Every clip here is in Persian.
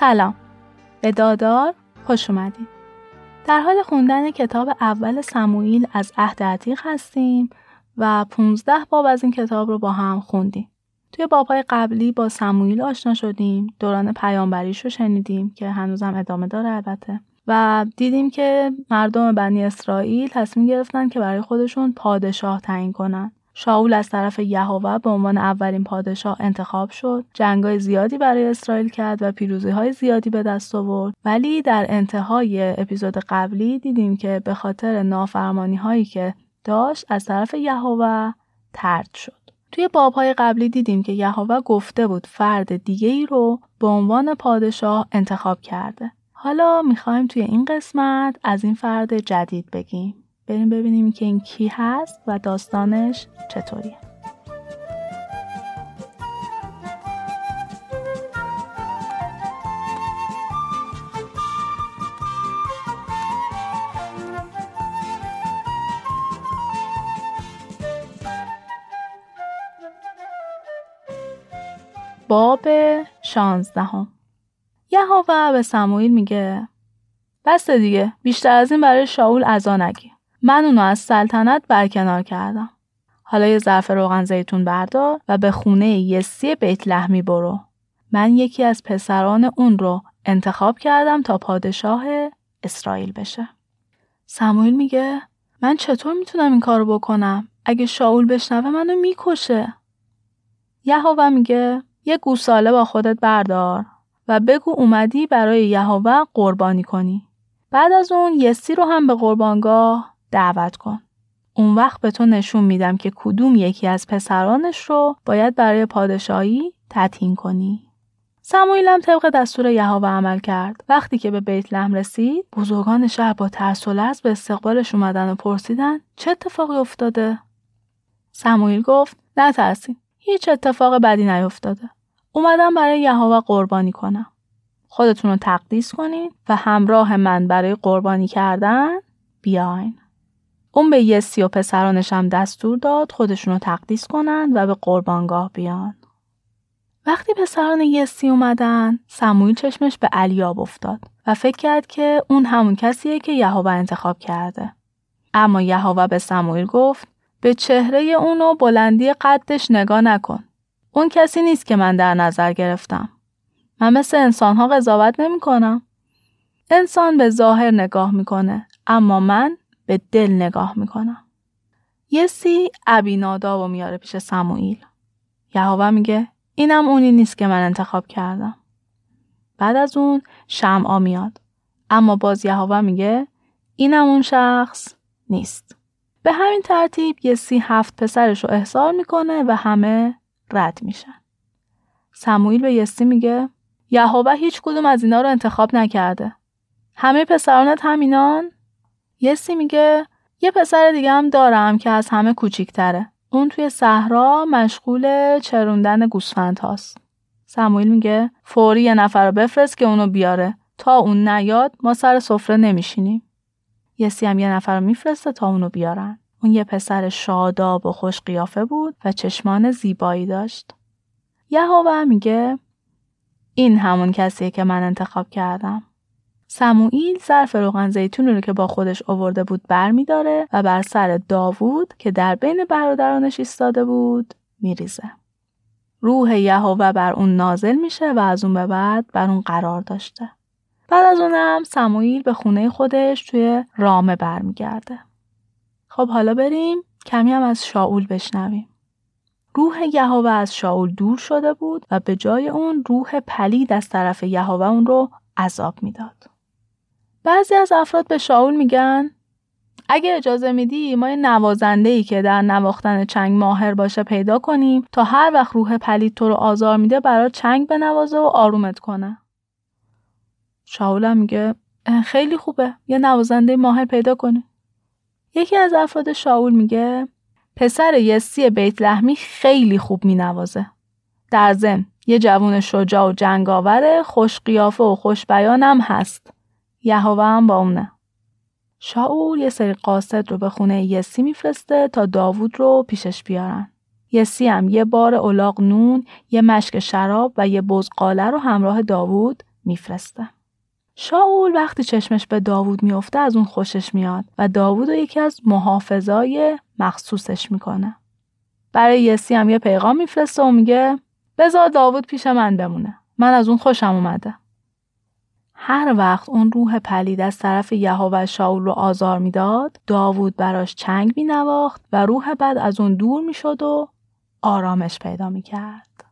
سلام. به دادار خوش اومدید در حال خوندن کتاب اول سموئیل از عهد عتیق هستیم و 15 باب از این کتاب رو با هم خوندیم. توی بابهای قبلی با سموئیل آشنا شدیم دوران پیامبریش رو شنیدیم که هنوزم ادامه داره البته. و دیدیم که مردم بنی اسرائیل تصمیم گرفتن که برای خودشون پادشاه تعیین کنن. شاول از طرف یهوه به عنوان اولین پادشاه انتخاب شد. جنگای زیادی برای اسرائیل کرد و پیروزی های زیادی به دست آورد. ولی در انتهای اپیزود قبلی دیدیم که به خاطر نافرمانی هایی که داشت از طرف یهوه ترد شد. توی بابهای قبلی دیدیم که یهوه گفته بود فرد دیگه ای رو به عنوان پادشاه انتخاب کرده. حالا می‌خوایم توی این قسمت از این فرد جدید بگیم. بریم ببینیم که این کی هست و داستانش چطوریه. باب شانزدهم. یهوه به سموئیل میگه بس دیگه بیشتر از این برای شاول ازا نگی من اونو از سلطنت برکنار کردم. حالا یه ظرف روغن زیتون بردار و به خونه یسی بیت لحمی برو. من یکی از پسران اون رو انتخاب کردم تا پادشاه اسرائیل بشه. سموئیل میگه من چطور می‌تونم این کارو بکنم؟ اگه شاول بشنوه منو می‌کشه. یهوه میگه یه گوساله با خودت بردار و بگو اومدی برای یهوه قربانی کنی. بعد از اون یسی رو هم به قربانگاه دعوت کن. اون وقت به تو نشون میدم که کدوم یکی از پسرانش رو باید برای پادشاهی تعیین کنی. سموئیل هم طبق دستور یهوه عمل کرد. وقتی که به بیت لحم رسید، بزرگان شهر با ترس و لرز به استقبالش اومدن و پرسیدن چه اتفاقی افتاده؟ سموئیل گفت نترسین. هیچ اتفاق بدی نیفتاده. اومدم برای یهوه قربانی کنم. خودتون رو تقدیس کنین و همراه من برای قربانی کردن بیاین. اون به یسی و پسرانش هم دستور داد خودشون رو تقدیس کنن و به قربانگاه بیان. وقتی پسران یسی اومدن، سمویل چشمش به علیاب افتاد و فکر کرد که اون همون کسیه که یهوه انتخاب کرده. اما یهوه به سموئیل گفت به چهره اونو بلندی قدش نگاه نکن. اون کسی نیست که من در نظر گرفتم. من مثل انسان ها قضاوت نمی کنم. انسان به ظاهر نگاه می‌کنه اما من به دل نگاه می‌کنم. یسی ابیناداب و میاره پیش سموئیل. یهوه میگه اینم اونی نیست که من انتخاب کردم. بعد از اون شمعا میاد. اما باز یهوه میگه اینم اون شخص نیست. به همین ترتیب یسی هفت پسرش رو احضار می‌کنه و همه رد میشن. سموئیل به یسی میگه یهوه هیچ کدوم از اینا رو انتخاب نکرده. همه پسرانت همینان؟ یسی میگه یه پسر دیگه هم دارم که از همه کوچیکتره. اون توی صحرا مشغول چروندن گوسفند هاست. سموئیل میگه فوری یه نفر رو بفرست که اونو بیاره. تا اون نیاد ما سر سفره نمیشینیم. یسی هم یه نفر رو میفرسته تا اونو بیارن. اون یه پسر شاداب و خوش قیافه بود و چشمان زیبایی داشت. یهوه میگه این همون کسیه که من انتخاب کردم. سموئیل ظرف روغن زیتون رو که با خودش آورده بود بر می داره و بر سر داوود که در بین برادرانش ایستاده بود میریزه. روح یهوه بر اون نازل میشه و از اون به بعد بر اون قرار داشته. بعد از اونم سموئیل به خونه خودش توی رامه برمیگرده. خب حالا بریم کمی هم از شاول بشنویم. روح یهوه از شاول دور شده بود و به جای اون روح پلید از طرف یهوه اون رو عذاب می‌داد. بعضی از افراد به شاول میگن اگه اجازه میدی ما یه نوازنده ای که در نواختن چنگ ماهر باشه پیدا کنیم تا هر وقت روح پلید تو رو آزار میده برای چنگ بنوازه و آرومت کنه. شاول میگه خیلی خوبه یه نوازنده ماهر پیدا کنیم. یکی از افراد شاول میگه پسر یسی بیت لحمی خیلی خوب مینوازه. در ضمن یه جوون شجاع و جنگاور خوش قیافه و خوش بیانم هست. یهوه هم با اونه. شاول یه سری قاصد رو به خونه یسی میفرسته تا داوود رو پیشش بیارن. یسی هم یه بار اولاغ نون، یه مشک شراب و یه بزقاله رو همراه داوود میفرسته. شاول وقتی چشمش به داوود میفته از اون خوشش میاد و داوود رو یکی از محافظای مخصوصش می‌کنه. برای یسی هم یه پیغام میفرسته و میگه بذار داوود پیش من بمونه. من از اون خوشم اومده. هر وقت اون روح پلید از طرف یهوه شاول رو آزار می‌داد داوود براش چنگ مینواخت و روح بد از اون دور می‌شد و آرامش پیدا می‌کرد.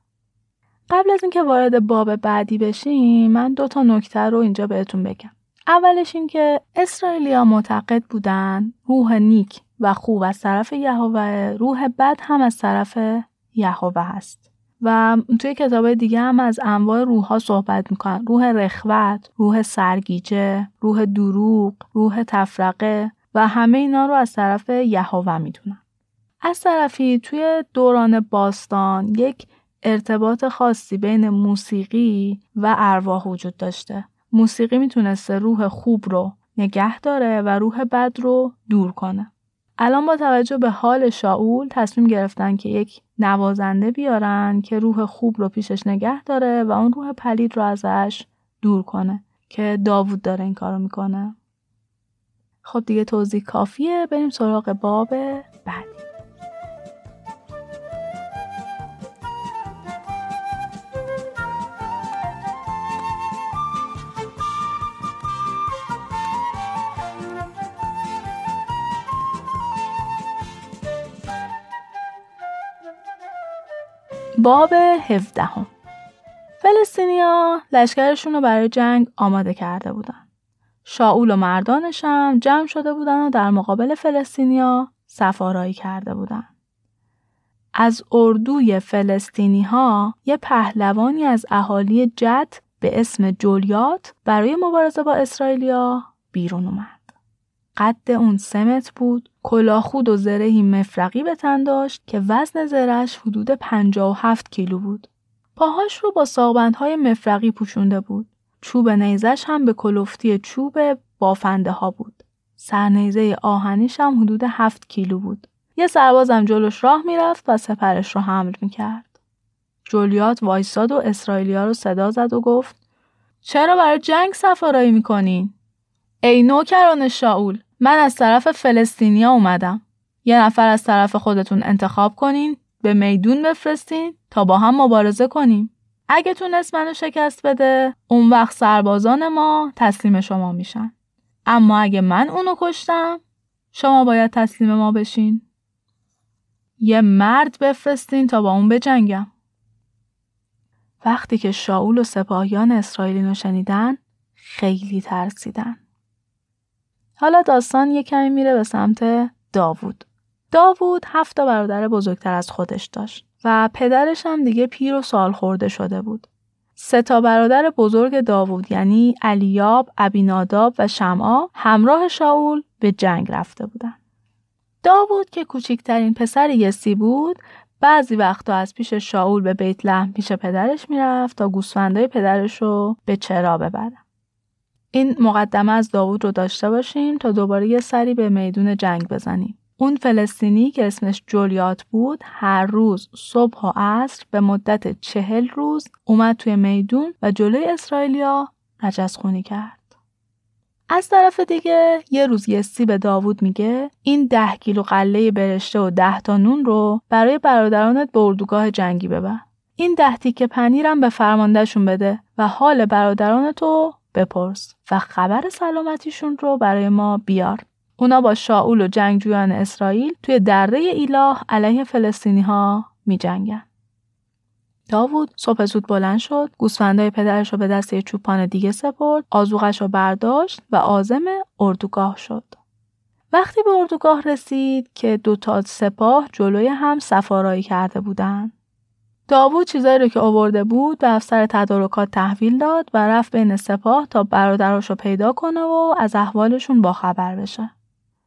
قبل از اینکه وارد باب بعدی بشیم من دو تا نکته رو اینجا بهتون بگم. اولش اینکه اسرائیلیا معتقد بودن روح نیک و خوب از طرف یهوه روح بد هم از طرف یهوه هست. و توی کتاب دیگه هم از انواع روح ها صحبت می‌کنن روح رخوت، روح سرگیجه، روح دروغ، روح تفرقه و همه اینا رو از طرف یهوه می‌دونن. از طرفی توی دوران باستان یک ارتباط خاصی بین موسیقی و ارواح وجود داشته. موسیقی می‌تونسته روح خوب رو نگه داره و روح بد رو دور کنه. الان با توجه به حال شاول تصمیم گرفتن که یک نوازنده بیارن که روح خوب رو پیشش نگه داره و اون روح پلید رو ازش دور کنه که داوود داره این کارو می‌کنه. خب دیگه توضیح کافیه بریم سراغ باب بعدی. باب 17 هم. فلسطینیا لشکرشون رو برای جنگ آماده کرده بودن. شاول و مردانش هم جمع شده بودن و در مقابل فلسطینیا سفارایی کرده بودن. از اردوی فلسطینی ها یه پهلوانی از اهالی جد به اسم جولیات برای مبارزه با اسرائیلیا بیرون اومد. قد اون سمت بود کلاخود و زرهی مفرقی به تن داشت که وزن زرهش حدود 57 کیلو بود. پاهاش رو با ساقبندهای مفرقی پوشونده بود. چوب نیزش هم به کلفتی چوب بافنده ها بود. سرنیزه آهنیش هم حدود 7 کیلو بود. یه سربازم جلوش راه می‌رفت و سپرش رو حمل می‌کرد. جولیات وایساد و اسرائیلیا رو صدا زد و گفت چرا برای جنگ سفارایی می‌کنین؟ ای نوکران شاول من از طرف فلسطینیا اومدم. یه نفر از طرف خودتون انتخاب کنین به میدون بفرستین تا با هم مبارزه کنیم. اگه تونست منو شکست بده اون وقت سربازان ما تسلیم شما میشن. اما اگه من اونو کشتم شما باید تسلیم ما بشین. یه مرد بفرستین تا با اون بجنگم. وقتی که شاول و سپاهیان اسرائیلی شنیدن خیلی ترسیدن. حالا داستان یه کمی میره به سمت داوود. داوود هفت برادر بزرگتر از خودش داشت و پدرش هم دیگه پیر و سال خورده شده بود. سه تا برادر بزرگ داوود یعنی علیاب، ابیناداب و شمعا همراه شاول به جنگ رفته بودن. داوود که کوچکترین پسر یسی بود بعضی وقتا از پیش شاول به بیت لحم پیش پدرش می‌رفت تا گوسفندای پدرش رو به چرا ببره. این مقدمه از داوود رو داشته باشیم تا دوباره یه سری به میدون جنگ بزنیم. اون فلسطینی که اسمش جولیات بود هر روز صبح و عصر به مدت چهل روز اومد توی میدون و جلوی اسرائیلیا رجز خونی کرد. از طرف دیگه یه روز یسی به داوود میگه این ده کیلو قله برشته و ده تا نون رو برای برادرانت به اردوگاه جنگی ببر. این ده تیکه پنیرم به فرماندهشون بده و حال برادرانتو بپرس و خبر سلامتیشون رو برای ما بیار. اونا با شاول و جنگجویان اسرائیل توی دره ایلاه علیه فلسطینی ها می جنگن. داوود صبح زود بلند شد، گوسفندای پدرش رو به دست یه چوپان دیگه سپرد، آزوغش رو برداشت و عازم اردوگاه شد. وقتی به اردوگاه رسید که دو تا سپاه جلوی هم سفارایی کرده بودند. داوود چیزایی رو که آورده بود به افسر تدارکات تحویل داد و رفت بین سپاه تا برادراشو پیدا کنه و از احوالشون باخبر بشه.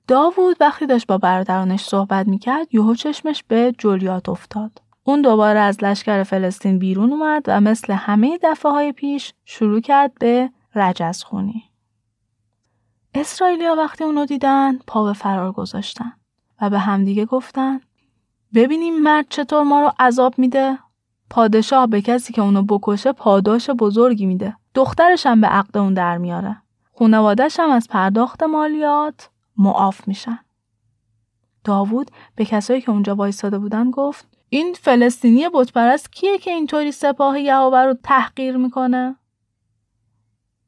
داوود وقتی داشت با برادرانش صحبت می‌کرد یهو چشمش به جولیات افتاد. اون دوباره از لشکر فلسطین بیرون اومد و مثل همه دفعه های پیش شروع کرد به رجز خونی. اسرائیلیا وقتی اونو دیدن پا به فرار گذاشتن و به همدیگه گفتن ببینیم مرد چطور ما رو عذاب میده پادشاه به کسی که اونو بکشه پاداش بزرگی میده. دخترش هم به عقد اون در میاره. خونوادش هم از پرداخت مالیات معاف میشن. داوود به کسایی که اونجا وایستاده بودن گفت این فلسطینی بتپرست کیه که اینطوری سپاه یهوه رو تحقیر می‌کنه؟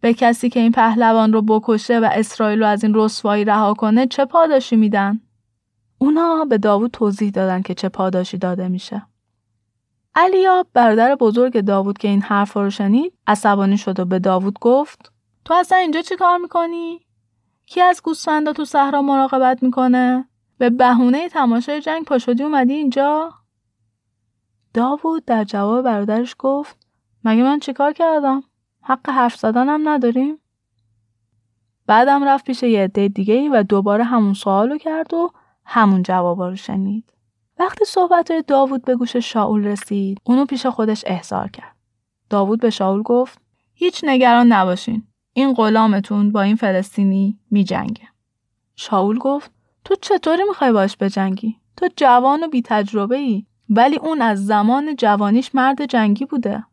به کسی که این پهلوان رو بکشه و اسرائیل رو از این رسوایی رها کنه چه پاداشی میدن؟ اونا به داوود توضیح دادن که چه پاداشی داده میشه. علیاب برادر بزرگ داوود که این حرف رو شنید عصبانی شد و به داوود گفت تو اصلا اینجا چی کار می‌کنی؟ کی از گوسفندا تو صحرا مراقبت می‌کنه؟ به بهونه تماشای جنگ پاشدی اومدی اینجا؟ داوود در جواب برادرش گفت مگه من چیکار کردم؟ حق حرف زدنم نداریم؟ بعدم رفت پیش یه عده دیگه و دوباره همون سوالو کرد و همون جوابا رو شنید. وقتی صحبت داوود به گوش شاول رسید، اونو پیش خودش احضار کرد. داوود به شاول گفت: هیچ نگران نباشین. این غلامتون با این فلسطینی می جنگه. شاول گفت: تو چطوری می‌خوای باش بجنگی؟ تو جوان و بی تجربه ای ولی اون از زمان جوانیش مرد جنگی بوده.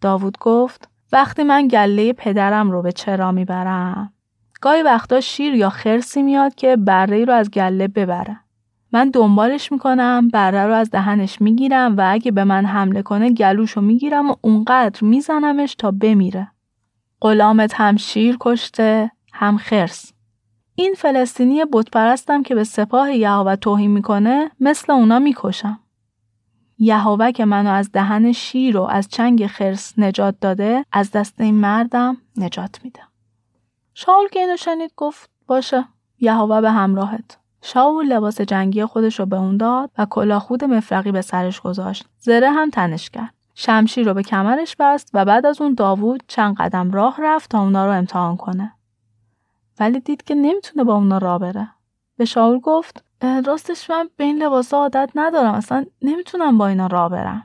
داوود گفت: وقتی من گله پدرم رو به چرا می‌برم گاهی وقتا شیر یا خرسی میاد که بره رو از گله ببره. من دنبالش می‌کنم بره رو از دهنش می‌گیرم و اگه به من حمله کنه گلوش رو می‌گیرم و اونقدر میزنمش تا بمیره. غلامت هم شیر کشته هم خرس. این فلسطینی بتپرستم که به سپاه یهوه توهین می‌کنه مثل اونا می‌کشم. یهوه که منو از دهن شیر و از چنگ خرس نجات داده از دست این مردم نجات میده. شاول که اینو شنید گفت باشه یهوه به همراهت. شاول لباس جنگی خودش رو به اون داد و کلاهخود مفرقی به سرش گذاشت. زره هم تنش کرد. شمشیر رو به کمرش بست و بعد از اون داوود چند قدم راه رفت تا اونا رو امتحان کنه. ولی دید که نمی‌تونه با اونا راه بره. به شاول گفت راستش من به این لباسا عادت ندارم اصلا نمی‌تونم با اینا راه برم.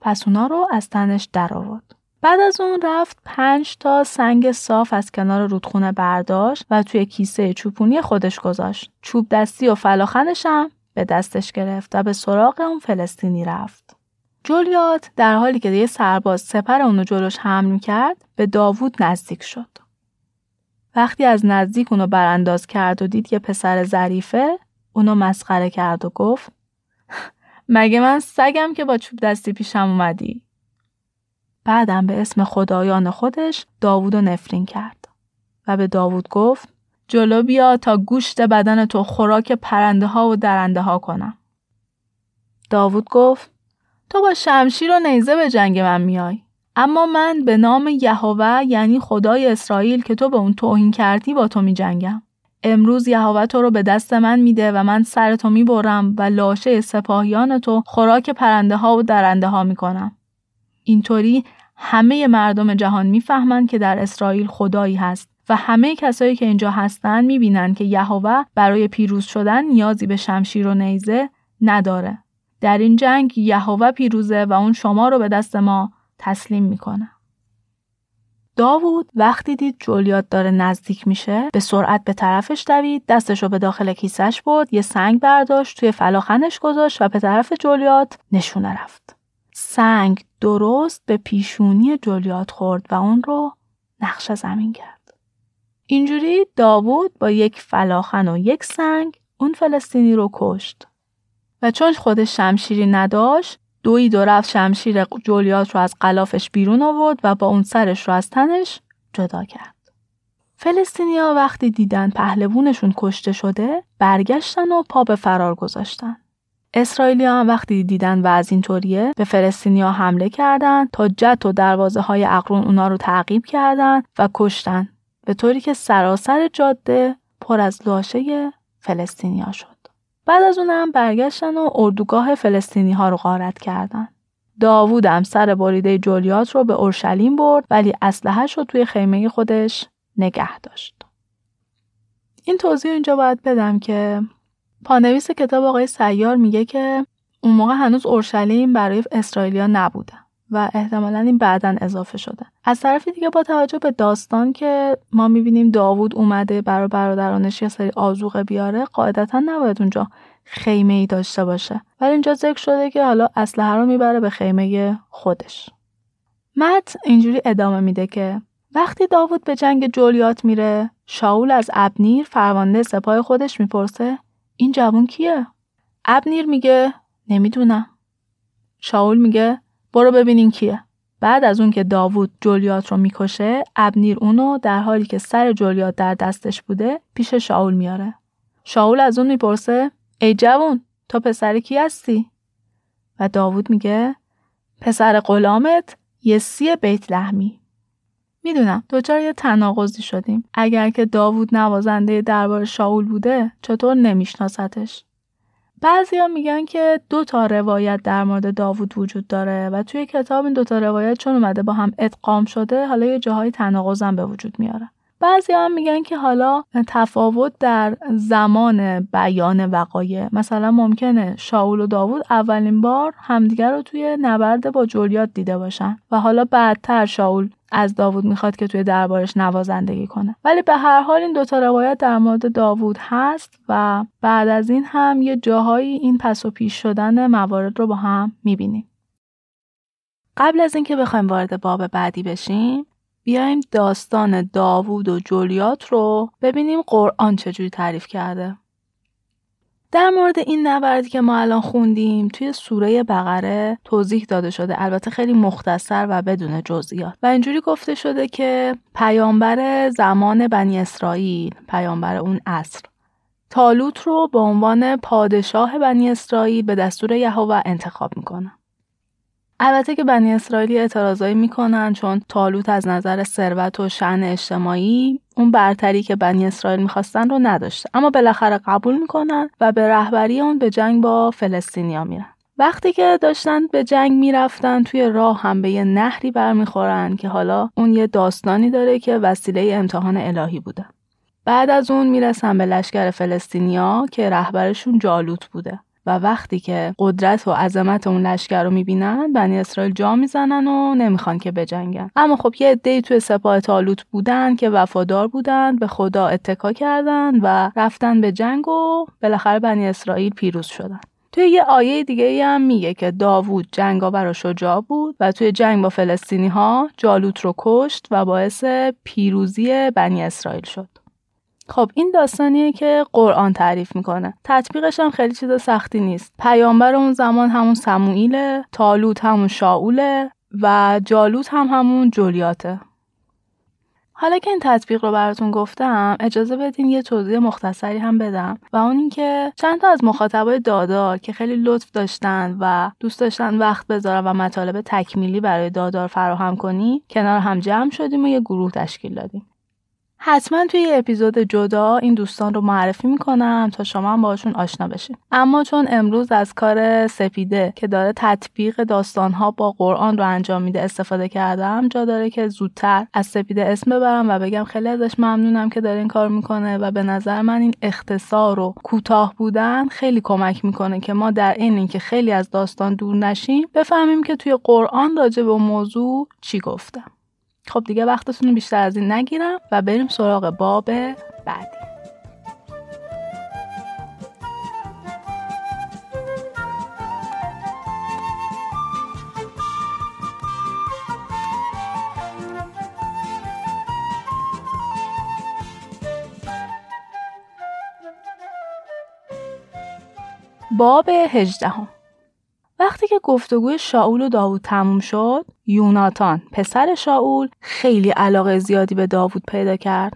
پس اونا رو از تنش در آورد. بعد از اون رفت پنج تا سنگ صاف از کنار رودخونه برداشت و توی کیسه چوپونی خودش گذاشت. چوب دستی و فلاخنش هم به دستش گرفت و به سراغ اون فلسطینی رفت. جولیات در حالی که یه سرباز سپر اونو جلوش حمل می‌کرد به داوود نزدیک شد. وقتی از نزدیک اونو برانداز کرد و دید که پسر ظریفه اونو مسخره کرد و گفت مگه من سگم که با چوب دستی پیشم اومدی؟ بعدم به اسم خدایان خودش داوود و نفرین کرد و به داوود گفت جلو بیا تا گوشت بدن تو خوراک پرنده ها و درنده ها کنم. داوود گفت تو با شمشیر و نیزه به جنگ من میای. اما من به نام یهوه یعنی خدای اسرائیل که تو به اون توهین کردی با تو می جنگم. امروز یهوه تو رو به دست من میده و من سر تو می‌برم و لاشه سپاهیان تو خوراک پرنده ها و درنده ها می‌کنم. اینطوری همه مردم جهان می‌فهمند که در اسرائیل خدایی هست و همه کسایی که اینجا هستن می‌بینن که یهوه برای پیروز شدن نیازی به شمشیر و نیزه نداره. در این جنگ یهوه پیروزه و اون شما رو به دست ما تسلیم می‌کنه. داوود وقتی دید جولیات داره نزدیک میشه به سرعت به طرفش دوید دستش رو به داخل کیسش برد یه سنگ برداشت توی فلاخنش گذاشت و به طرف جولیات نشونه رفت سنگ درست به پیشونی جولیات خورد و اون رو نقش زمین کرد اینجوری داوود با یک فلاخن و یک سنگ اون فلسطینی رو کشت و چون خودش شمشیری نداشت دوی دو رفت شمشیر جولیات رو از قلافش بیرون آورد و با اون سرش رو از تنش جدا کرد. فلسطینیا وقتی دیدن پهلوونشون کشته شده برگشتن و پا به فرار گذاشتن. اسرائیلی هم وقتی دیدن و از اینطوریه به فلسطینیا حمله کردند تا جت و دروازه های اقرون اونا رو تعقیب کردند و کشتن به طوری که سراسر جاده پر از لاشه فلسطینیا شد. بعد از اونم برگشتن و اردوگاه فلسطینی ها رو غارت کردن. داوود هم سر بریده جولیات رو به اورشلیم برد ولی اسلحه‌اش رو توی خیمه خودش نگه داشت. این توضیح اینجا باید بدم که پانویس کتاب آقای سیار میگه که اون موقع هنوز اورشلیم برای اسرائیلیا نبوده و احتمالا این بعدا اضافه شده. از طرف دیگه با توجه به داستان که ما می‌بینیم داوود اومده برای برادرانش یه سری آزوقه بیاره قاعدتا نباید اونجا خیمه ای داشته باشه. ولی اینجا ذکر شده که حالا اسلحه رو می‌بره به خیمه خودش. مت اینجوری ادامه میده که وقتی داوود به جنگ جولیات میره شاول از ابنیر فرمانده سپاه خودش می‌پرسه این جوون کیه؟ ابنیر میگه نمی‌دونم. شاول میگه برو ببینین کیه. بعد از اون که داوود جولیات رو می‌کشه ابنیر اونو در حالی که سر جولیات در دستش بوده پیش شاول میاره. شاول از اون می‌پرسه ای جوون تو پسر کی هستی؟ و داوود میگه پسر غلامت یسی بیت لحمی. می‌دونم دچار یه تناقضی شدیم. اگر که داوود نوازنده دربار شاول بوده چطور نمیشناستش؟ بعضیا میگن که دو تا روایت در مورد داوود وجود داره و توی کتاب این دو تا روایت چون اومده با هم ادغام شده حالا یه جاهای تناقضم به وجود میاره. بعضی هم میگن که حالا تفاوت در زمان بیان وقایع. مثلا ممکنه شاول و داوود اولین بار همدیگر رو توی نبرد با جولیات دیده باشن و حالا بعدتر شاول از داوود می‌خواد که توی دربارش نوازندگی کنه. ولی به هر حال این دوتا روایت در مورد داوود هست و بعد از این هم یه جاهایی این پس و پیش شدن موارد رو با هم می‌بینیم. قبل از اینکه بخوایم وارد باب بعدی بشیم بیایم داستان داوود و جولیات رو ببینیم قرآن چجوری تعریف کرده. در مورد این نبردی که ما الان خوندیم توی سوره بقره توضیح داده شده. البته خیلی مختصر و بدون جزئیات. و اینجوری گفته شده که پیامبر زمان بنی اسرائیل پیامبر اون عصر تالوت رو به عنوان پادشاه بنی اسرائیل به دستور یهوه انتخاب می‌کنه. البته که بنی اسرائیلی اعتراضایی می‌کنن چون تالوت از نظر ثروت و شعن اجتماعی اون برتری که بنی اسرائیل می‌خواستن رو نداشته. اما بالاخره قبول می‌کنن و به رهبری اون به جنگ با فلسطینیا میرن. وقتی که داشتن به جنگ می‌رفتن توی راه هم به یه نهری برمیخورن که حالا اون یه داستانی داره که وسیله امتحان الهی بوده. بعد از اون می‌رسن به لشکر فلسطینیا که رهبرشون جالوت بوده. و وقتی که قدرت و عظمت اون لشکر رو می‌بینن بنی اسرائیل جا می‌زنن و نمی‌خوان که بجنگن اما خب یه عده‌ای توی سپاه تالوت بودن که وفادار بودن به خدا اتکا کردن و رفتن به جنگ و بالاخره بنی اسرائیل پیروز شدن توی یه آیه دیگه ای هم میگه که داوود جنگاور و شجاع بود و توی جنگ با فلسطینی ها جالوت رو کشت و باعث پیروزی بنی اسرائیل شد. خب این داستانیه که قرآن تعریف می‌کنه. تطبیقش هم خیلی چیز سختی نیست. پیامبر اون زمان همون سموئیل تالوت همون شاوله و جالوت هم همون جولیاته. حالا که این تطبیق رو براتون گفتم اجازه بدین یه توضیح مختصری هم بدم و اون اینکه چند تا از مخاطبای دادار که خیلی لطف داشتن و دوست داشتن وقت بذارن و مطالب تکمیلی برای دادار فراهم کنی کنار هم جمع شدیم و یه گروه تشکیل دادیم. حتما توی اپیزود جدا این دوستان رو معرفی می‌کنم تا شما هم باشون آشنا بشین. اما چون امروز از کار سپیده که داره تطبیق داستانها با قرآن رو انجام میده استفاده کردم جا داره که زودتر از سپیده اسم ببرم و بگم خیلی ازش ممنونم که داره این کار می‌کنه و به نظر من این اختصار و کوتاه بودن خیلی کمک می‌کنه که ما در این اینکه خیلی از داستان دور نشیم بفهمیم که توی قرآن راجع به موضوع چی گفتم. خب دیگه وقتتون بیشتر از این نگیرم و بریم سراغ باب بعدی. باب هجدهم. وقتی که گفتگوی شاول و داوود تموم شد یوناتان پسر شاول خیلی علاقه زیادی به داوود پیدا کرد.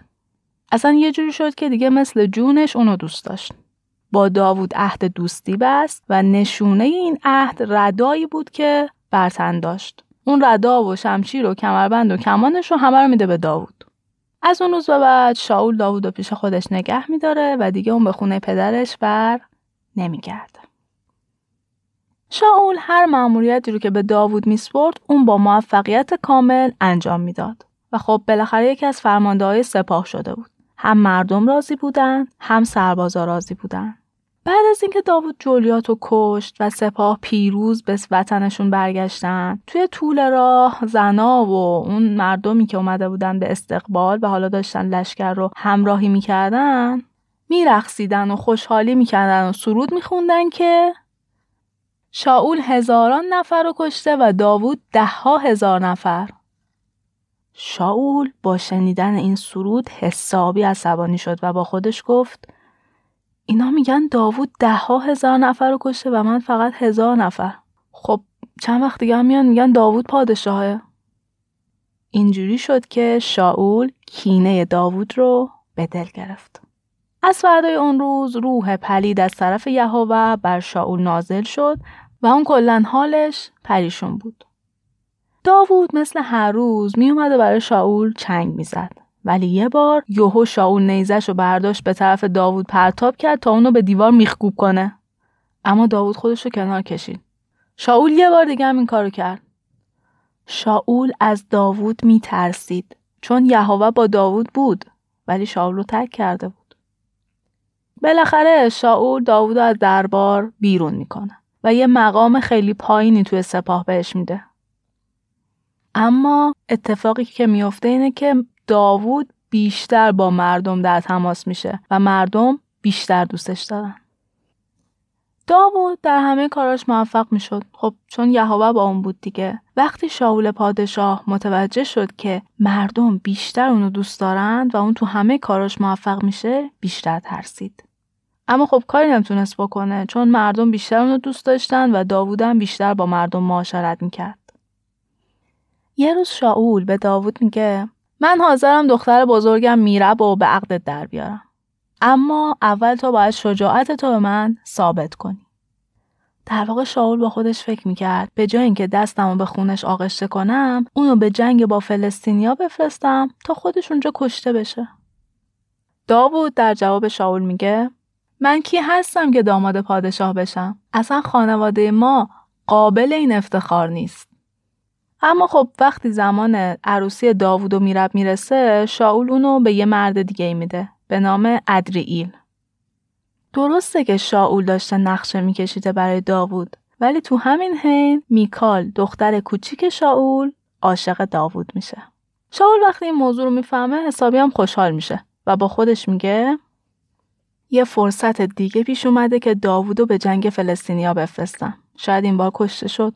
اصلا یه جوری شد که دیگه مثل جونش اونو دوست داشت. با داوود عهد دوستی بست و نشونه این عهد ردایی بود که برتن داشت. اون ردا و شمشیر و کمربند و کمانش رو همه رو میده به داوود. از اون روز به بعد شاول داوود رو پیش خودش نگه میداره و دیگه اون به خونه پدرش بر نمیگرده. شاول هر مأموریتی رو که به داوود میسپرد اون با موفقیت کامل انجام می‌داد. و خب بالاخره یکی از فرمانده های سپاه شده بود. هم مردم راضی بودن هم سربازا راضی بودن. بعد از اینکه داوود جولیات رو کشت و سپاه پیروز به وطنشون برگشتن توی طول راه زنا و اون مردمی که اومده بودن به استقبال و حالا داشتن لشکر رو همراهی می‌کردن میرقصیدن و خوشحالی می‌کردن و سرود میخوندن که شاول هزاران نفر رو کشته و داوود ده ها هزار نفر. شاول با شنیدن این سرود حسابی عصبانی شد و با خودش گفت اینا میگن داوود ده ها هزار نفر رو کشته و من فقط هزار نفر. خب چند وقت دیگه هم میان میگن داوود پادشاهه. اینجوری شد که شاول کینه داوود رو به دل گرفت. از فردای اون روز روح پلید از طرف یهوه بر شاول نازل شد و اون کلا حالش پریشون بود. داوود مثل هر روز میومد و برای شاول چنگ می‌زد. ولی یه بار یوهو شاول نیزش رو برداشت به طرف داوود پرتاب کرد تا اونو به دیوار میخکوب کنه. اما داوود خودش رو کنار کشید. شاول یه بار دیگه هم این کارو کرد. شاول از داوود میترسید چون یهوه با داوود بود ولی شاول رو ترک کرده بود. بالاخره شاول داوود از دربار بیرون می‌کنه و یه مقام خیلی پایینی توی سپاه بهش میده. اما اتفاقی که میفته اینه که داوود بیشتر با مردم در تماس میشه و مردم بیشتر دوستش دارن. داوود در همه کاراش موفق می‌شد. خب چون یهوه با اون بود دیگه. وقتی شاول پادشاه متوجه شد که مردم بیشتر اونو دوست دارند و اون تو همه کاراش موفق میشه، بیشتر ترسید. اما خب کاری نمی‌تونست بکنه چون مردم بیشتر اونو دوست داشتن و داوودم بیشتر با مردم معاشرت می‌کرد. یه روز شاول به داوود میگه من حاضرم دختر بزرگم میرب و به عقدت در بیارم. اما اول تو باید شجاعت تو به من ثابت کنی. در واقع شاول با خودش فکر می‌کرد به جای اینکه دستم رو به خونش آغشته کنم اونو به جنگ با فلسطینیا بفرستم تا خودش اونجا کشته بشه. داوود در جواب شاول میگه من کی هستم که داماد پادشاه بشم؟ اصلا خانواده ما قابل این افتخار نیست. اما خب وقتی زمان عروسی داوود و میرب می‌رسه شاول اونو به یه مرد دیگه میده به نام ادریئیل. درسته که شاول داشته نقشه میکشیده برای داوود ولی تو همین حین میکال دختر کوچیک شاول عاشق داوود میشه. شاول وقتی این موضوع رو می‌فهمه حسابی هم خوشحال میشه و با خودش میگه یه فرصت دیگه پیش اومده که داوودو به جنگ فلسطینیا بفرستم. شاید این بار کشته شد.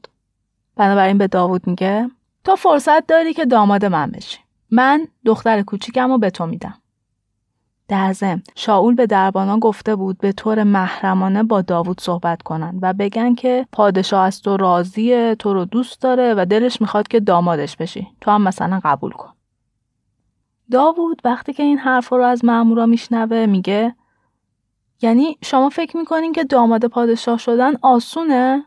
بنابراین به داوود میگه تو فرصت داری که داماد من بشی. من دختر کوچیکم رو به تو میدم. در ضمن شاول به دربانان گفته بود به طور محرمانه با داوود صحبت کنند و بگن که پادشاه از تو راضیه تو رو دوست داره و دلش می‌خواد که دامادش بشی تو هم مثلا قبول کن داوود وقتی که این حرف رو از مامورا میشنوه میگه یعنی شما فکر می‌کنین که داماد پادشاه شدن آسونه؟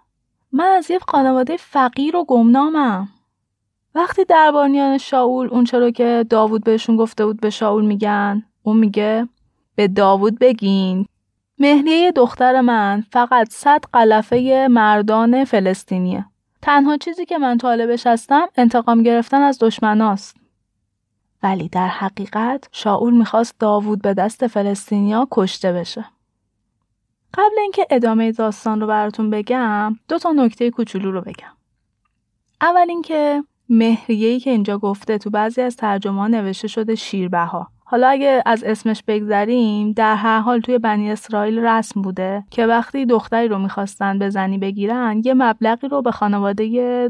من از یه خانواده فقیر و گمنامم. وقتی دربانیان شاول اون چرا که داوود بهشون گفته بود به شاول میگن اون میگه به داوود بگین مهریه دختر من فقط صد قلفه مردان فلسطینیه. تنها چیزی که من طالبش هستم انتقام گرفتن از دشمناست. ولی در حقیقت شاول می‌خواست داوود به دست فلسطینیا کشته بشه. قبل اینکه ادامه داستان رو براتون بگم دو تا نکته کوچولو رو بگم. اول اینکه مهریه‌ای که اینجا گفته تو بعضی از ترجمه نوشته شده شیربها. حالا اگه از اسمش بگذریم در هر حال توی بنی اسرائیل رسم بوده که وقتی دختری رو می‌خواستن به زنی بگیرن یه مبلغی رو به خانواده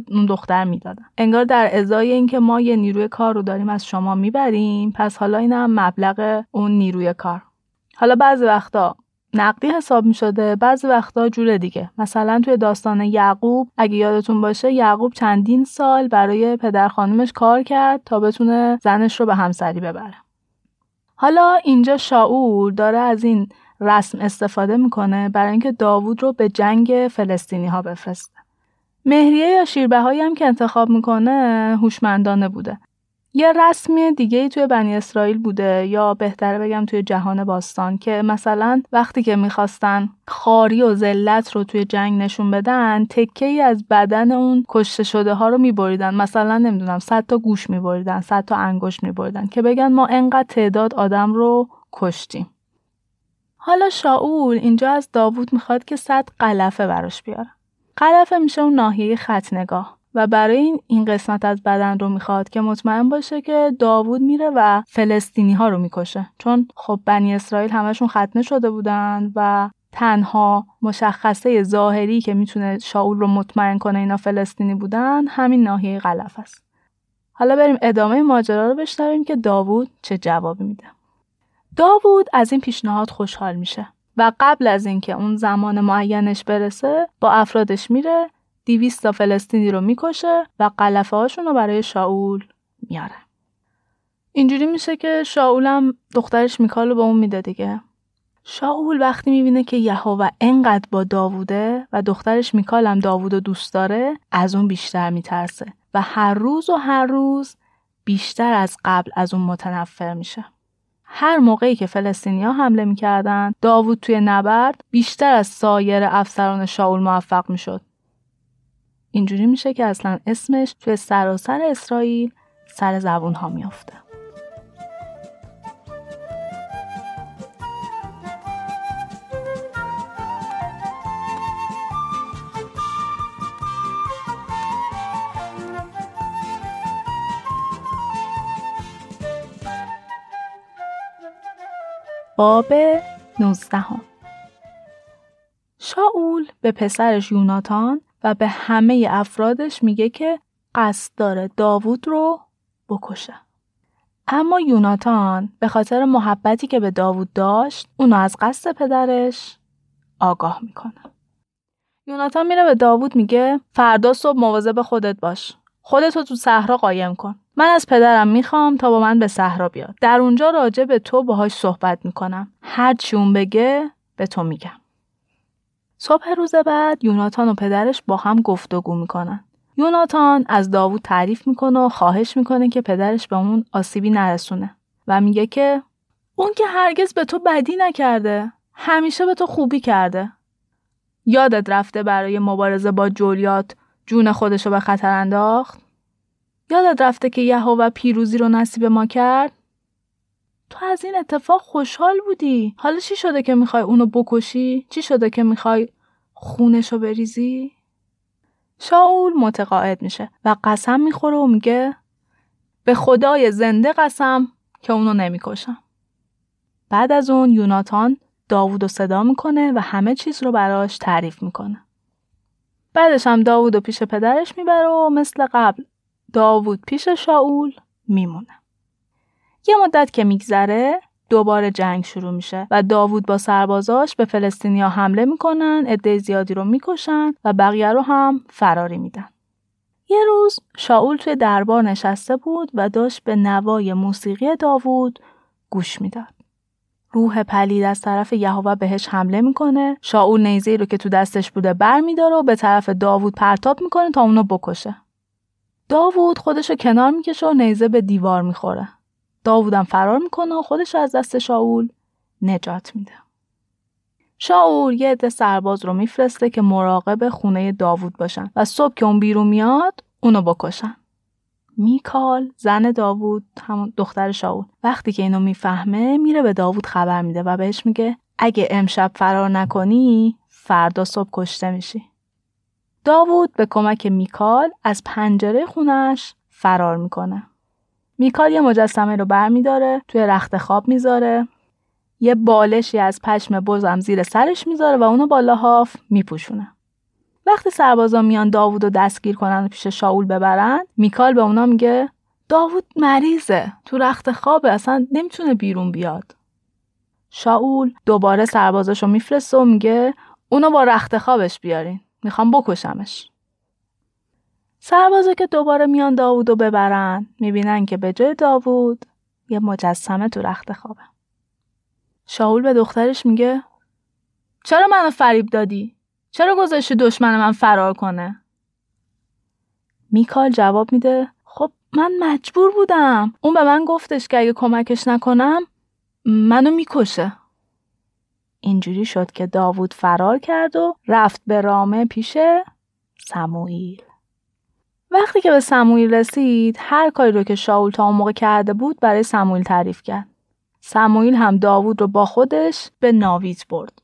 اون دختر می‌دادن. انگار در ازای اینکه ما یه نیروی کار رو داریم از شما می‌بریم پس حالا اینم مبلغ اون نیروی کار. حالا بعضی وقتا نقدی حساب می شده بعضی وقتا جور دیگه مثلا توی داستان یعقوب اگه یادتون باشه یعقوب چندین سال برای پدر خانومش کار کرد تا بتونه زنش رو به همسری ببره حالا اینجا شاول داره از این رسم استفاده می‌کنه برای اینکه داوود رو به جنگ فلسطینی ها بفرسته. مهریه یا شیربهایی هم که انتخاب می‌کنه هوشمندانه بوده. یه رسمی دیگه ای توی بنی اسرائیل بوده یا بهتره بگم توی جهان باستان که مثلا وقتی که می‌خواستن خاری و ذلت رو توی جنگ نشون بدن تکه ای از بدن اون کشته شده ها رو میبریدن. مثلا نمی‌دونم صد تا گوش میبریدن صد تا انگشت میبریدن که بگن ما انقدر تعداد آدم رو کشتیم. حالا شاول اینجا از داوود می‌خواد که صد قلفه براش بیاره. قلفه میشه اون ناحیه خط نگاه. و برای این این قسمت از بدن رو می‌خواد که مطمئن باشه که داوود میره و فلسطینی ها رو می‌کشه چون خب بنی اسرائیل همشون ختنه شده بودن و تنها مشخصه ظاهری که می‌تونه شاول رو مطمئن کنه اینا فلسطینی بودن همین ناحیه غلف است. حالا بریم ادامه ماجرا رو بشنویم که داوود چه جوابی میده. داوود از این پیشنهاد خوشحال میشه و قبل از اینکه اون زمان معینش برسه با افرادش میره دیویست تا فلسطینی رو می‌کشه و قلفه هاشون رو برای شاول میاره. اینجوری میشه که شاولم دخترش میکال رو به اون میده دیگه. شاول وقتی می‌بینه که یهوه انقدر با داووده و دخترش میکال هم داوود دوست داره از اون بیشتر میترسه و هر روز و هر روز بیشتر از قبل از اون متنفر میشه. هر موقعی که فلسطینیا حمله می‌کردن داوود توی نبرد بیشتر از سایر افسران شاول موفق می‌شد. اینجوری میشه که اصلا اسمش توی سراسر اسرائیل سر زبون ها میافته. باب 19 شاول به پسرش یوناتان و به همه افرادش میگه که قصد داره داوود رو بکشه. اما یوناتان به خاطر محبتی که به داوود داشت اونو از قصد پدرش آگاه می‌کنه. یوناتان میره به داوود میگه فردا صبح مواظب خودت باش. خودتو تو صحرا قایم کن. من از پدرم می‌خوام تا با من به صحرا بیاد. در اونجا راجع به تو باهاش صحبت می‌کنم. هر چی اون بگه به تو میگم. صبح روز بعد یوناتان و پدرش با هم گفتگو می‌کنن. یوناتان از داوود تعریف می‌کنه و خواهش می‌کنه که پدرش به اون آسیبی نرسونه و میگه که اون که هرگز به تو بدی نکرده همیشه به تو خوبی کرده. یادت رفته برای مبارزه با جولیات جون خودشو به خطر انداخت؟ یادت رفته که یهوه پیروزی رو نصیب ما کرد؟ تو از این اتفاق خوشحال بودی حالا چی شده که می‌خوای اونو بکشی چی شده که می‌خوای خونشو بریزی شاول متقاعد میشه و قسم می‌خوره و میگه به خدای زنده قسم که اونو نمی‌کشم. بعد از اون یوناتان داوود صدا می‌کنه و همه چیز رو براش تعریف می‌کنه. بعدش هم داوود رو پیش پدرش می‌بره و مثل قبل داوود پیش شاول میمونه. یه مدت که میگذره دوباره جنگ شروع میشه و داوود با سربازاش به فلسطینیا حمله می‌کنن عده زیادی رو می‌کشن و بقیه رو هم فراری میدن. یه روز شاول توی دربار نشسته بود و داشت به نوای موسیقی داوود گوش می‌داد. روح پلید از طرف یهوه بهش حمله می‌کنه. شاول نیزه رو که تو دستش بوده بر میداره و به طرف داوود پرتاب می‌کنه تا اونو بکشه. داوود خودشو کنار می‌کشه و نیزه به دیوار می‌خوره. داوودم فرار می‌کنه و خودش از دست شاول نجات میده. شاول یه عده سرباز رو میفرسته که مراقب خونه داوود باشن و صبح که اون بیرون میاد اونو بکشن. میکال زن داوود همون دختر شاول وقتی که اینو می‌فهمه میره به داوود خبر میده و بهش میگه اگه امشب فرار نکنی فردا صبح کشته میشی. داوود به کمک میکال از پنجره خونش فرار می‌کنه. میکال یه مجسمه رو برمیداره توی رخت خواب می‌ذاره. یه بالشی از پشم بزم زیر سرش می‌ذاره و اونو با لحاف میپوشونه. وقتی سربازا میان داوود دستگیر کنن و پیش شاول ببرن میکال به اونا میگه داوود مریضه تو رخت خوابه اصلا نمی‌تونه بیرون بیاد. شاول دوباره سربازاشو میفرسته و میگه اونو با رخت خوابش بیارین می‌خوام بکشمش. سربازا که دوباره میان داوود رو ببرن می‌بینن که به جای داوود یه مجسمه تو رخت خوابه. شاول به دخترش میگه چرا منو فریب دادی؟ چرا گذاشتی دشمن من فرار کنه؟ میکال جواب میده خب من مجبور بودم. اون به من گفتش که اگه کمکش نکنم منو می‌کشه. اینجوری شد که داوود فرار کرد و رفت به رامه پیش سموئیل. وقتی که به سموئیل رسید هر کاری رو که شاول تا اون موقع کرده بود برای سموئیل تعریف کرد. سموئیل هم داوود رو با خودش به ناوید برد.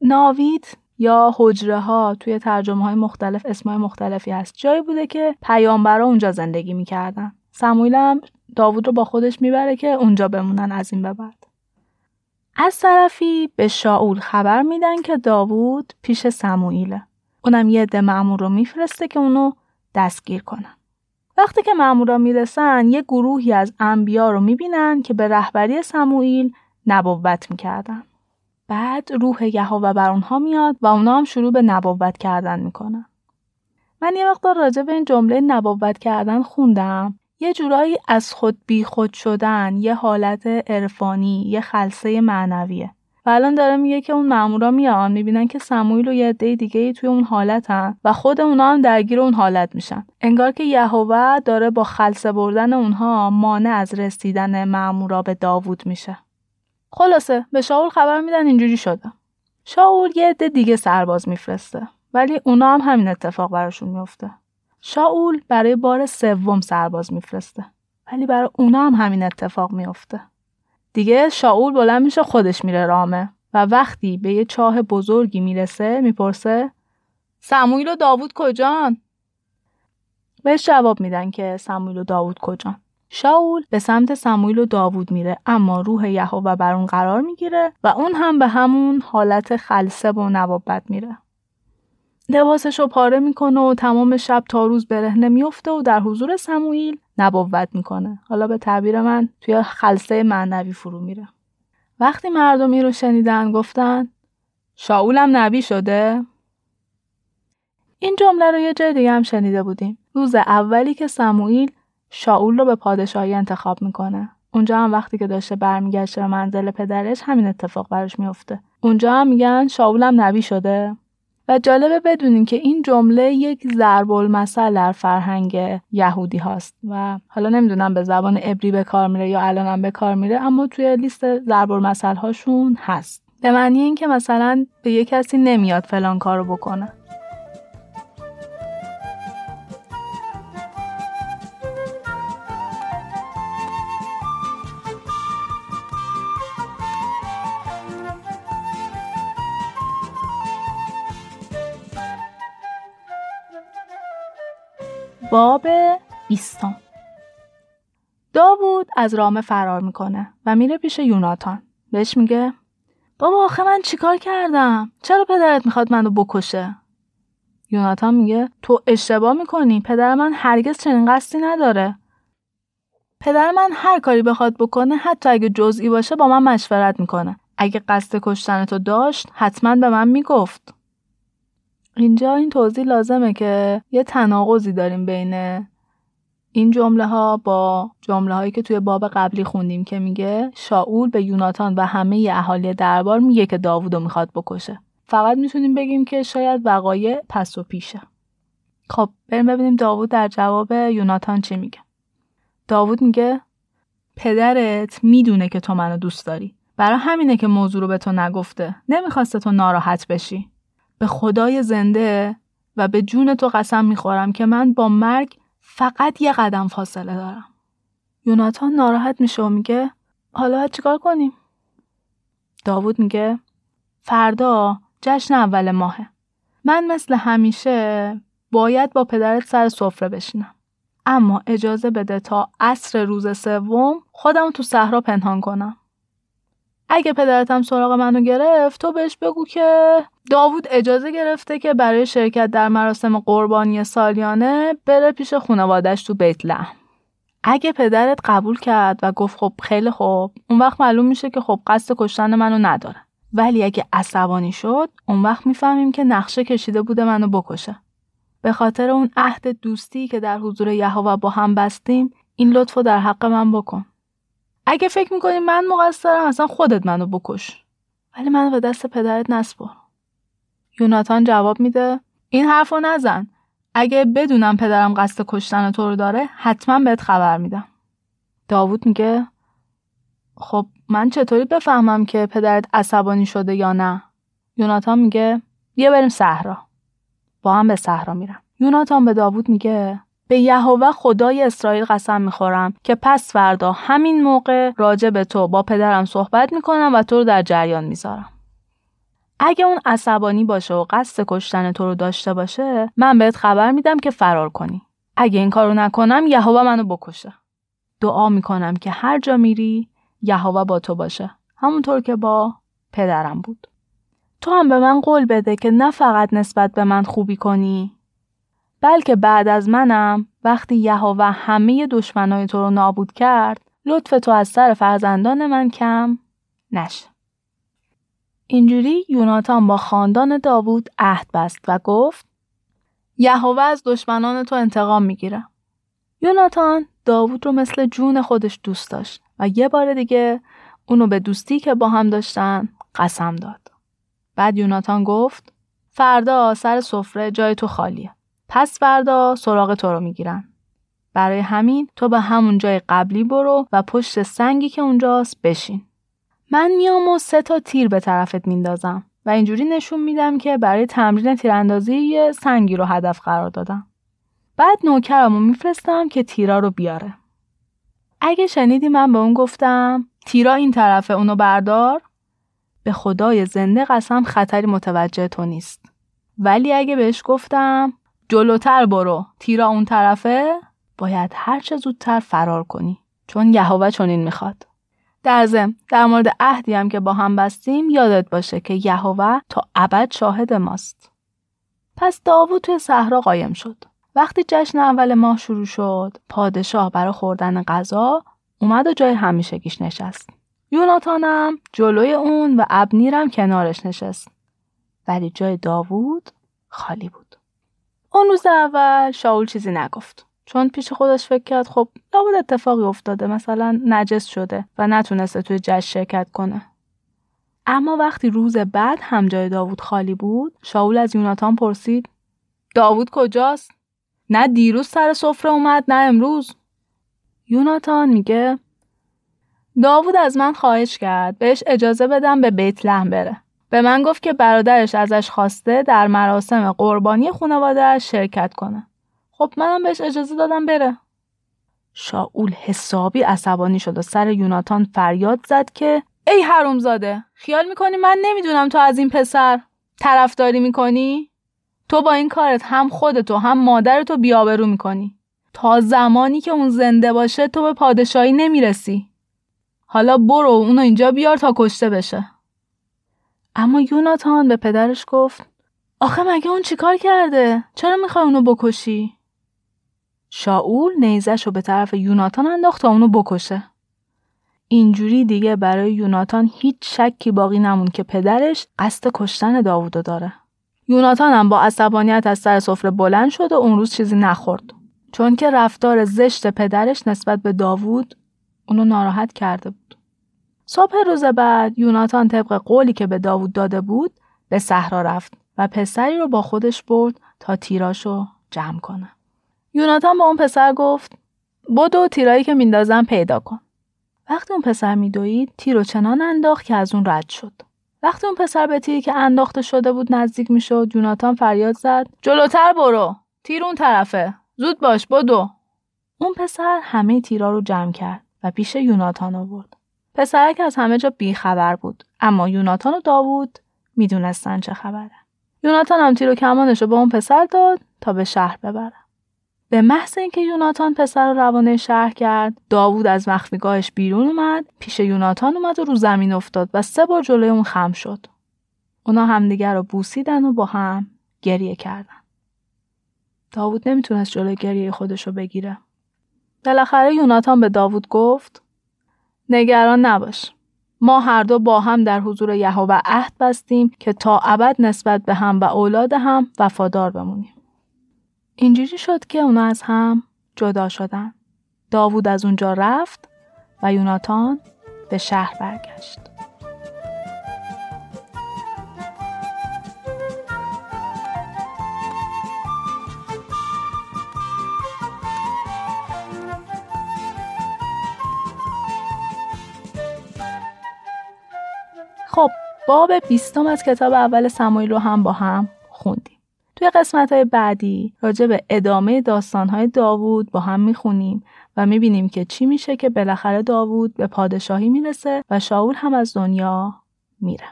ناوید یا حجره ها توی ترجمه های مختلف اسمای مختلفی هست. جایی بوده که پیامبرا اونجا زندگی می‌کردن. سموئیل هم داوود رو با خودش می‌بره که اونجا بمونن از این به بعد. از طرفی به شاول خبر میدن که داوود پیش سموئیله. اونم یه عده مأمور رو میفرسته که اونو دستگیر کنن. وقتی که مأمورا می‌رسن یه گروهی از انبیا رو می‌بینن که به رهبری سموئیل نبوت می‌کردن. بعد روح یهوه بر اونها میاد و اونا هم شروع به نبوت کردن می‌کنن. من یه مقدار راجع به این جمله نبوت کردن خوندم. یه جورایی از خود بی خود شدن، یه حالت عرفانی، یه خلصه معنویه. و الان داره میگه که اون مامورا میان می‌بینن که سموئیل و یه دیگه توی اون حالتن و خود اونا هم درگیر اون حالت میشن. انگار که یهوه داره با خلصه بردن اونها مانع از رسیدن مامورا به داوود میشه. خلاصه به شاول خبر میدن اینجوری شده. شاول یه عده دیگه سرباز میفرسته ولی اونا هم همین اتفاق براشون میفته. شاول برای بار سوم سرباز میفرسته ولی برای اونا هم همین اتفاق میفته. دیگه شاول بلند میشه خودش میره رامه. و وقتی به یه چاه بزرگی می‌رسه می‌پرسه سمویل و داوود کجان؟ بهش جواب میدن که سمویل و داوود کجان؟ شاول به سمت سمویل و داوود میره اما روح یهوه بر اون قرار می‌گیره و اون هم به همون حالت خلصه و نوابت میره. لباسش رو پاره می‌کنه و تمام شب تا روز برهنه میفته و در حضور سموئیل نبوت می‌کنه. حالا به تعبیر من توی خلصه معنوی فرو میره. وقتی مردمی رو شنیدن گفتن شاولم نبی شده؟ این جمله رو یه جای دیگه هم شنیده بودیم. روز اولی که سموئیل شاول رو به پادشاهی انتخاب می‌کنه. اونجا هم وقتی که داشته برمیگشته منزل پدرش همین اتفاق براش میفته اونجا هم میگن شاولم نبی شده؟ و جالبه بدونین که این جمله یک ضرب المثل در فرهنگ یهودی هاست و حالا نمی‌دونم به زبان عبری به کار میره یا الانم به کار میره اما توی لیست ضرب المثل هاشون هست. به معنی اینکه مثلا به یه کسی نمیاد فلان کارو بکنه. باب بیستم. داوود از رامه فرار می‌کنه و میره پیش یوناتان. بهش میگه بابا آخه من چیکار کردم؟ چرا پدرت می‌خواد منو بکشه؟ یوناتان میگه تو اشتباه می‌کنی. پدر من هرگز چنین قصدی نداره. پدر من هر کاری بخواد بکنه حتی اگه جزئی باشه با من مشورت می‌کنه. اگه قصد کشتن تو داشت حتما به من می‌گفت. اینجا این توضیح لازمه که یه تناقضی داریم بین این جمله ها با جمله هایی که توی باب قبلی خوندیم که میگه شاول به یوناتان و همه اهالی دربار میگه که داوودو می‌خواد بکشه. فقط می‌تونیم بگیم که شاید وقایع پس و پیشه. خب بریم ببینیم داوود در جواب یوناتان چی میگه. داوود میگه پدرت می‌دونه که تو منو دوست داری. برای همینه که موضوع رو به تو نگفته. نمی‌خواسته تو ناراحت بشی. به خدای زنده و به جون تو قسم می‌خورم که من با مرگ فقط یه قدم فاصله دارم. یوناتان ناراحت میشه و میگه حالا چیکار کنیم؟ داوود میگه فردا جشن اول ماهه. من مثل همیشه باید با پدرت سر سفره بشینم. اما اجازه بده تا عصر روز سوم خودم تو صحرا پنهان کنم. اگه پدرتم سراغ منو گرفت تو بهش بگو که داوود اجازه گرفته که برای شرکت در مراسم قربانی سالیانه بره پیش خانوادش تو بیت لحم. اگه پدرت قبول کرد و گفت خب خیلی خوب اون وقت معلوم میشه که خب قصد کشتن منو نداره. ولی اگه عصبانی شد اون وقت می‌فهمیم که نقشه کشیده بوده منو بکشه. به خاطر اون عهد دوستی که در حضور یهوه با هم بستیم این لطفو در حق من بکن. اگه فکر می‌کنی من مقصرم اصلا خودت منو بکش. ولی منو به دست پدرت نسپر یوناتان جواب میده این حرفو نزن. اگه بدونم پدرم قصد کشتن تو رو داره حتما بهت خبر میدم. داوود میگه خب من چطوری بفهمم که پدرت عصبانی شده یا نه؟ یوناتان میگه بیا بریم صحرا. با هم به صحرا میرم. یوناتان به داوود میگه به یهوه خدای اسرائیل قسم می‌خورم که پس فردا همین موقع راجع به تو با پدرم صحبت می‌کنم و تو رو در جریان می‌ذارم. اگه اون عصبانی باشه و قصد کشتن تو رو داشته باشه من بهت خبر میدم که فرار کنی. اگه این کارو نکنم یهوه منو بکشه. دعا می‌کنم که هر جا میری یهوه با تو باشه. همونطور که با پدرم بود. تو هم به من قول بده که نه فقط نسبت به من خوبی کنی بلکه بعد از منم وقتی یهوه همه دشمنای تو رو نابود کرد لطف تو از سر فرزندان من کم نشه. اینجوری یوناتان با خاندان داوود عهد بست و گفت یهوه از دشمنان تو انتقام می‌گیره. یوناتان داوود رو مثل جون خودش دوست داشت و یه بار دیگه اونو به دوستی که با هم داشتن قسم داد. بعد یوناتان گفت فردا سر سفره جای تو خالیه. پس فردا سراغ تو رو می‌گیرن. برای همین تو به همون جای قبلی برو و پشت سنگی که اونجاست بشین. من میام و سه تا تیر به طرفت میندازم و اینجوری نشون میدم که برای تمرین تیراندازی یه سنگی رو هدف قرار دادم. بعد نوکرم رو میفرستم که تیرا رو بیاره. اگه شنیدی من به اون گفتم تیرا این طرفه اونو بردار به خدای زنده قسم خطری متوجه تو نیست. ولی اگه بهش گفتم جلوتر برو تیرا اون طرفه باید هرچه زودتر فرار کنی چون یهوه چنین می‌خواد. در ضمن در مورد عهدی هم که با هم بستیم یادت باشه که یهوه تا ابد شاهد ماست. پس داوود توی صحرا قایم شد. وقتی جشن اول ماه شروع شد، پادشاه برای خوردن غذا اومد و جای همیشگیش نشست. یوناتانم جلوی اون و ابنیرم کنارش نشست. ولی جای داوود خالی بود. اون روز اول شاول چیزی نگفت. چون پیش خودش فکر کرد خب داوود اتفاقی افتاده مثلا نجس شده و نتونسته توی جشن شرکت کنه. اما وقتی روز بعد هم جای داوود خالی بود شاول از یوناتان پرسید داوود کجاست؟ نه دیروز سر سفره اومد نه امروز یوناتان میگه داوود از من خواهش کرد بهش اجازه بدم به بیت لحم بره به من گفت که برادرش ازش خواسته در مراسم قربانی خانوادهش شرکت کنه. خب منم بهش اجازه دادم بره. شاول حسابی عصبانی شد و سر یوناتان فریاد زد که ای حرومزاده خیال می‌کنی من نمی‌دونم تو از این پسر طرفداری می‌کنی؟ تو با این کارت هم خودتو هم مادرتو بیابرو می‌کنی. تا زمانی که اون زنده باشه تو به پادشاهی نمی‌رسی. حالا برو اونو اینجا بیار تا کشته بشه. اما یوناتان به پدرش گفت آخه مگه اون چیکار کرده؟ چرا می‌خوای اونو بکشی؟ شاول نیزش رو به طرف یوناتان انداخت تا اونو بکشه. اینجوری دیگه برای یوناتان هیچ شکی باقی نمون که پدرش قصد کشتن داوودو داره. یوناتان هم با عصبانیت از سر سفره بلند شد و اون روز چیزی نخورد. چون که رفتار زشت پدرش نسبت به داوود اونو ناراحت کرده بود. صبح روز بعد یوناتان طبق قولی که به داوود داده بود به صحرا رفت و پسری رو با خودش برد تا تیراشو جمع کنه. یوناتان با اون پسر گفت بدو تیرایی که میندازم پیدا کن. وقتی اون پسر میدوید تیر و چنان انداخت که از اون رد شد. وقتی اون پسر به تیری که انداخته شده بود نزدیک می‌شد یوناتان فریاد زد جلوتر برو تیر اون طرفه زود باش بدو اون پسر همه تیرا رو جمع کرد و پیش یوناتان آورد. پسرک از همه جا بیخبر بود اما یوناتان و داوود می‌دونستن چه خبره. یوناتان هم تیر و کمانش رو به اون پسر داد تا به شهر ببره. به محض اینکه یوناتان پسر رو روانه شهر کرد داوود از مخفیگاهش بیرون اومد پیش یوناتان اومد و رو زمین افتاد و سه بار جلوی اون خم شد اونا همدیگر رو بوسیدن و با هم گریه کردن داوود نمی‌تونست جلوی گریه خودش رو بگیره بالاخره یوناتان به داوود گفت نگران نباش. ما هر دو با هم در حضور یهوه عهد بستیم که تا ابد نسبت به هم و اولاد هم وفادار بمونیم. اینجوری شد که اونا از هم جدا شدن. داوود از اونجا رفت و یوناتان به شهر برگشت. باب بیستم از کتاب اول سمایل رو هم با هم خوندیم. توی قسمت های بعدی راجع به ادامه داستان های داوود با هم می‌خونیم و می‌بینیم که چی میشه که بالاخره داوود به پادشاهی می‌رسه و شاول هم از دنیا میره.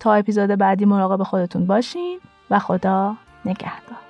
تا اپیزود بعدی مراقب خودتون باشین و خدا نگهدار.